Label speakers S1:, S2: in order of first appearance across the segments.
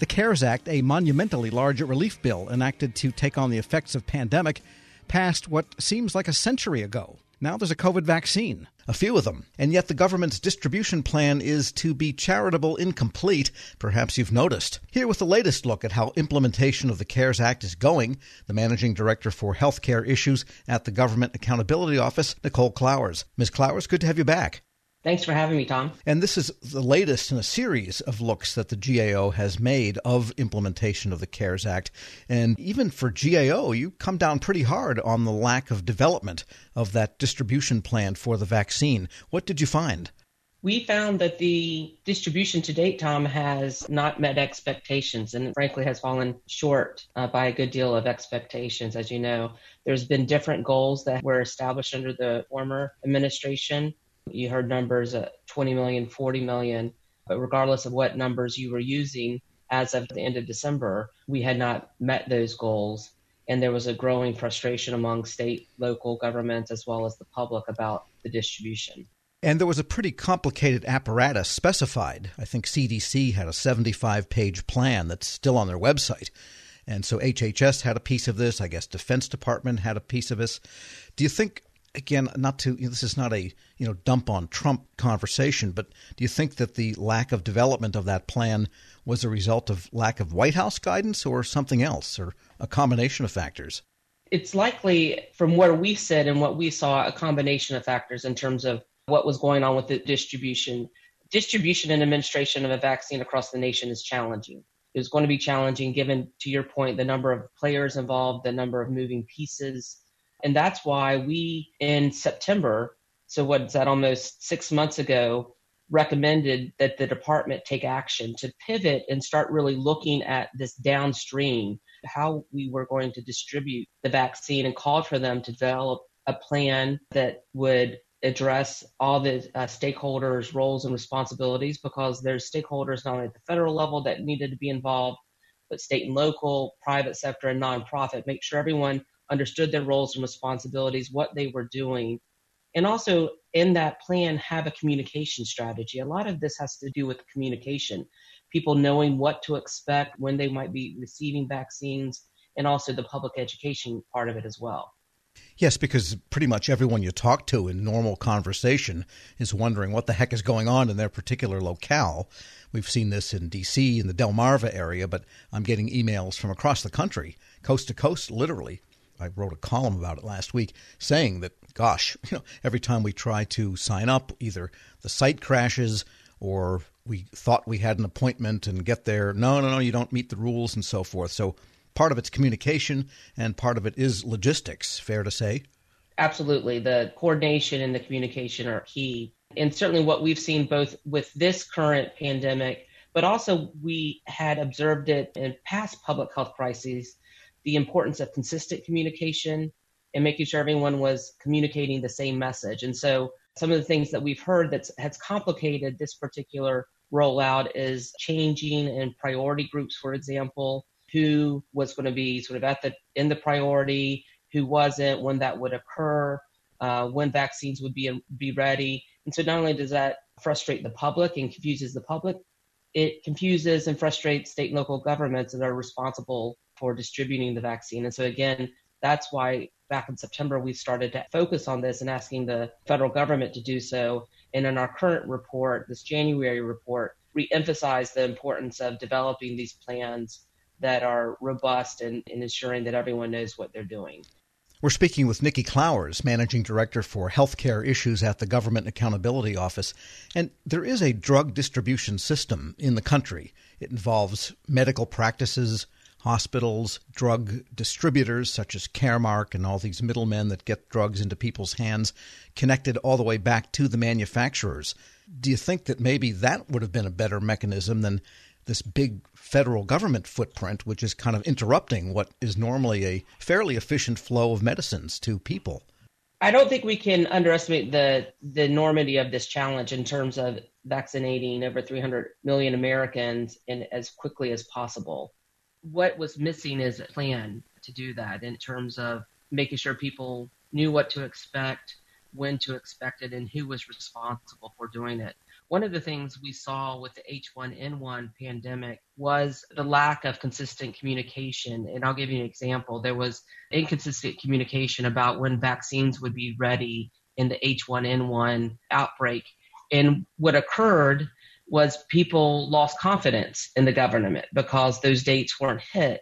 S1: The CARES Act, a monumentally large relief bill enacted to take on the effects of pandemic, passed what seems like a century ago. Now there's a COVID vaccine, a few of them, and yet the government's distribution plan is to be charitable incomplete. Perhaps you've noticed. Here with the latest look at how implementation of the CARES Act is going, the managing director for healthcare issues at the Government Accountability Office, Nicole Clowers. Ms. Clowers, good to have you back.
S2: Thanks for having me, Tom.
S1: And this is the latest in a series of looks that the GAO has made of implementation of the CARES Act. And even for GAO, you come down pretty hard on the lack of development of that distribution plan for the vaccine. What did you find?
S2: We found that the distribution to date, Tom, has not met expectations and frankly has fallen short uh, by a good deal of expectations. As you know, there's been different goals that were established under the former administration you heard numbers at 20 million, 40 million, but regardless of what numbers you were using as of the end of December, we had not met those goals. And there was a growing frustration among state, local governments, as well as the public about the distribution.
S1: And there was a pretty complicated apparatus specified. I think CDC had a 75 page plan that's still on their website. And so HHS had a piece of this. I guess Defense Department had a piece of this. Do you think again, not to you know, this is not a you know dump on Trump conversation, but do you think that the lack of development of that plan was a result of lack of White House guidance or something else, or a combination of factors?
S2: It's likely, from where we sit and what we saw, a combination of factors in terms of what was going on with the distribution. Distribution and administration of a vaccine across the nation is challenging. It was going to be challenging given, to your point, the number of players involved, the number of moving pieces, and that's why we, in September, so what's that, almost six months ago, recommended that the department take action to pivot and start really looking at this downstream, how we were going to distribute the vaccine, and called for them to develop a plan that would address all the uh, stakeholders' roles and responsibilities because there's stakeholders not only at the federal level that needed to be involved, but state and local, private sector, and nonprofit. Make sure everyone understood their roles and responsibilities, what they were doing, and also in that plan have a communication strategy. A lot of this has to do with communication, people knowing what to expect when they might be receiving vaccines, and also the public education part of it as well.
S1: Yes, because pretty much everyone you talk to in normal conversation is wondering what the heck is going on in their particular locale. We've seen this in D.C., in the Delmarva area, but I'm getting emails from across the country, coast to coast, literally, I wrote a column about it last week saying that, gosh, you know, every time we try to sign up, either the site crashes or we thought we had an appointment and get there. No, no, no, you don't meet the rules and so forth. So part of it's communication and part of it is logistics, fair to say?
S2: Absolutely. The coordination and the communication are key. And certainly what we've seen both with this current pandemic, but also we had observed it in past public health crises the importance of consistent communication and making sure everyone was communicating the same message. And so some of the things that we've heard that has complicated this particular rollout is changing in priority groups, for example, who was going to be sort of at the in the priority, who wasn't, when that would occur, uh, when vaccines would be be ready. And so not only does that frustrate the public and confuses the public, it confuses and frustrates state and local governments that are responsible for distributing the vaccine. And so, again, that's why back in September we started to focus on this and asking the federal government to do so. And in our current report, this January report, we emphasized the importance of developing these plans that are robust and, and ensuring that everyone knows what they're doing.
S1: We're speaking with Nikki Clowers, Managing Director for Healthcare Issues at the Government Accountability Office. And there is a drug distribution system in the country. It involves medical practices, hospitals, drug distributors such as Caremark and all these middlemen that get drugs into people's hands, connected all the way back to the manufacturers. Do you think that maybe that would have been a better mechanism than this big federal government footprint, which is kind of interrupting what is normally a fairly efficient flow of medicines to people?
S2: I don't think we can underestimate the the enormity of this challenge in terms of vaccinating over 300 million Americans in as quickly as possible what was missing is a plan to do that in terms of making sure people knew what to expect, when to expect it, and who was responsible for doing it. one of the things we saw with the H1N1 pandemic was the lack of consistent communication. And I'll give you an example. There was inconsistent communication about when vaccines would be ready in the H1N1 outbreak. And what occurred was people lost confidence in the government because those dates weren't hit.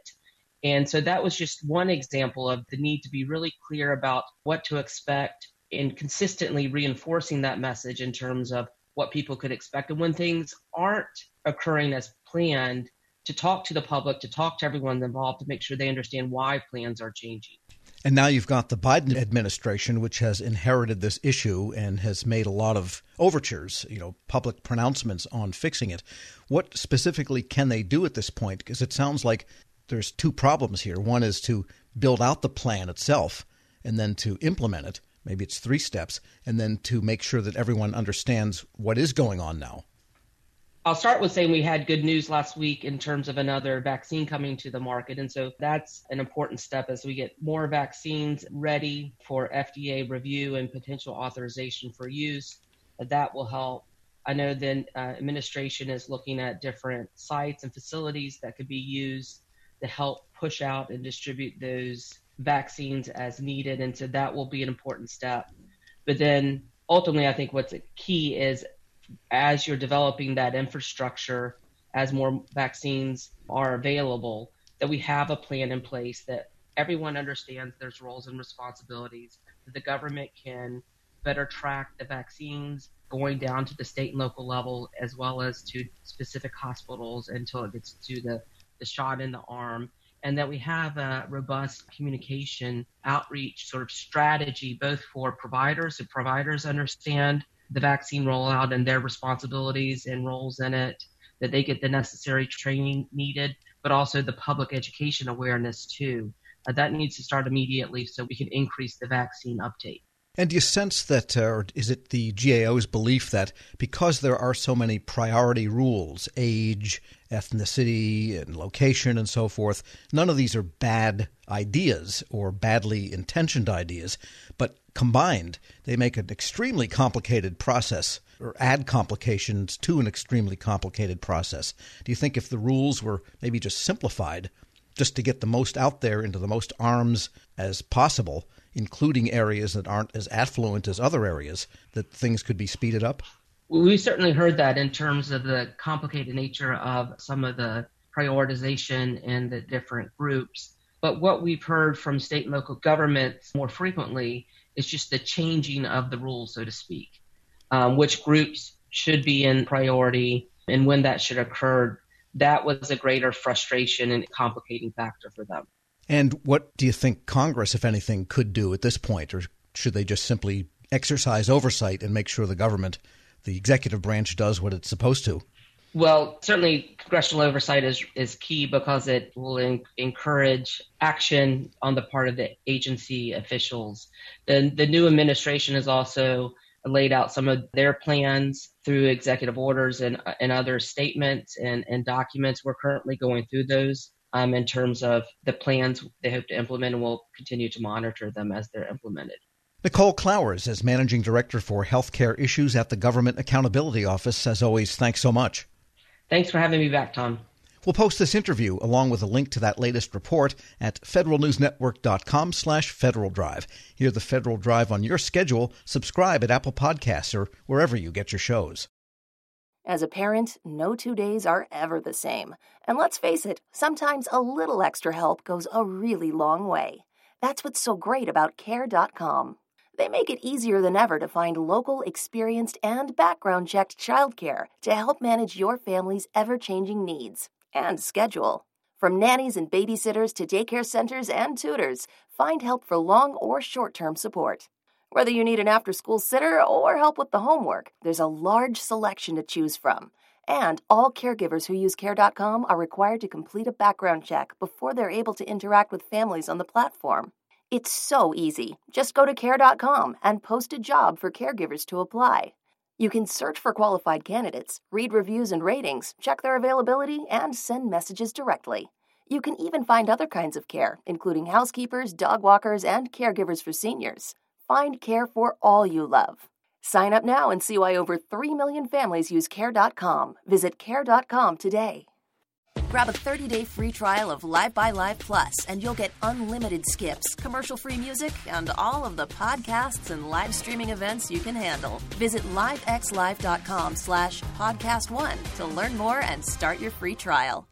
S2: And so that was just one example of the need to be really clear about what to expect and consistently reinforcing that message in terms of what people could expect. And when things aren't occurring as planned, to talk to the public, to talk to everyone involved, to make sure they understand why plans are changing.
S1: And now you've got the Biden administration, which has inherited this issue and has made a lot of overtures, you know, public pronouncements on fixing it. What specifically can they do at this point? Because it sounds like there's two problems here. One is to build out the plan itself and then to implement it maybe it's three steps, and then to make sure that everyone understands what is going on now?
S2: I'll start with saying we had good news last week in terms of another vaccine coming to the market. And so that's an important step as we get more vaccines ready for FDA review and potential authorization for use. That will help. I know the uh, administration is looking at different sites and facilities that could be used to help push out and distribute those vaccines as needed. And so that will be an important step. But then ultimately, I think what's key is as you're developing that infrastructure, as more vaccines are available, that we have a plan in place that everyone understands there's roles and responsibilities, that the government can better track the vaccines going down to the state and local level as well as to specific hospitals until it gets to the, the shot in the arm and that we have a robust communication outreach sort of strategy, both for providers, so providers understand the vaccine rollout and their responsibilities and roles in it, that they get the necessary training needed, but also the public education awareness too. Uh, that needs to start immediately so we can increase the vaccine uptake.
S1: And do you sense that, uh, or is it the GAO's belief that because there are so many priority rules, age, ethnicity, and location, and so forth, none of these are bad ideas or badly intentioned ideas, but combined, they make an extremely complicated process or add complications to an extremely complicated process. Do you think if the rules were maybe just simplified, just to get the most out there into the most arms as possible, including areas that aren't as affluent as other areas, that things could be speeded up?
S2: We certainly heard that in terms of the complicated nature of some of the prioritization in the different groups. But what we've heard from state and local governments more frequently is just the changing of the rules, so to speak, um, which groups should be in priority and when that should occur. That was a greater frustration and complicating factor for them.
S1: And what do you think Congress, if anything, could do at this point? Or should they just simply exercise oversight and make sure the government, the executive branch, does what it's supposed to?
S2: Well, certainly congressional oversight is, is key because it will in, encourage action on the part of the agency officials. The, the new administration has also laid out some of their plans through executive orders and, and other statements and, and documents. We're currently going through those um, in terms of the plans they hope to implement, and we'll continue to monitor them as they're implemented.
S1: Nicole Clowers is Managing Director for Healthcare Issues at the Government Accountability Office. As always, thanks so much.
S2: Thanks for having me back, Tom.
S1: We'll post this interview along with a link to that latest report at federalnewsnetwork.com slash Federal Drive. Hear the Federal Drive on your schedule. Subscribe at Apple Podcasts or wherever you get your shows.
S3: As a parent, no two days are ever the same. And let's face it, sometimes a little extra help goes a really long way. That's what's so great about Care.com. They make it easier than ever to find local, experienced, and background checked childcare to help manage your family's ever changing needs and schedule. From nannies and babysitters to daycare centers and tutors, find help for long or short term support. Whether you need an after school sitter or help with the homework, there's a large selection to choose from. And all caregivers who use Care.com are required to complete a background check before they're able to interact with families on the platform. It's so easy. Just go to Care.com and post a job for caregivers to apply. You can search for qualified candidates, read reviews and ratings, check their availability, and send messages directly. You can even find other kinds of care, including housekeepers, dog walkers, and caregivers for seniors. Find care for all you love. Sign up now and see why over 3 million families use Care.com. Visit Care.com today. Grab a 30-day free trial of Live by Live Plus, and you'll get unlimited skips, commercial-free music, and all of the podcasts and live streaming events you can handle. Visit livexlive.com slash podcast one to learn more and start your free trial.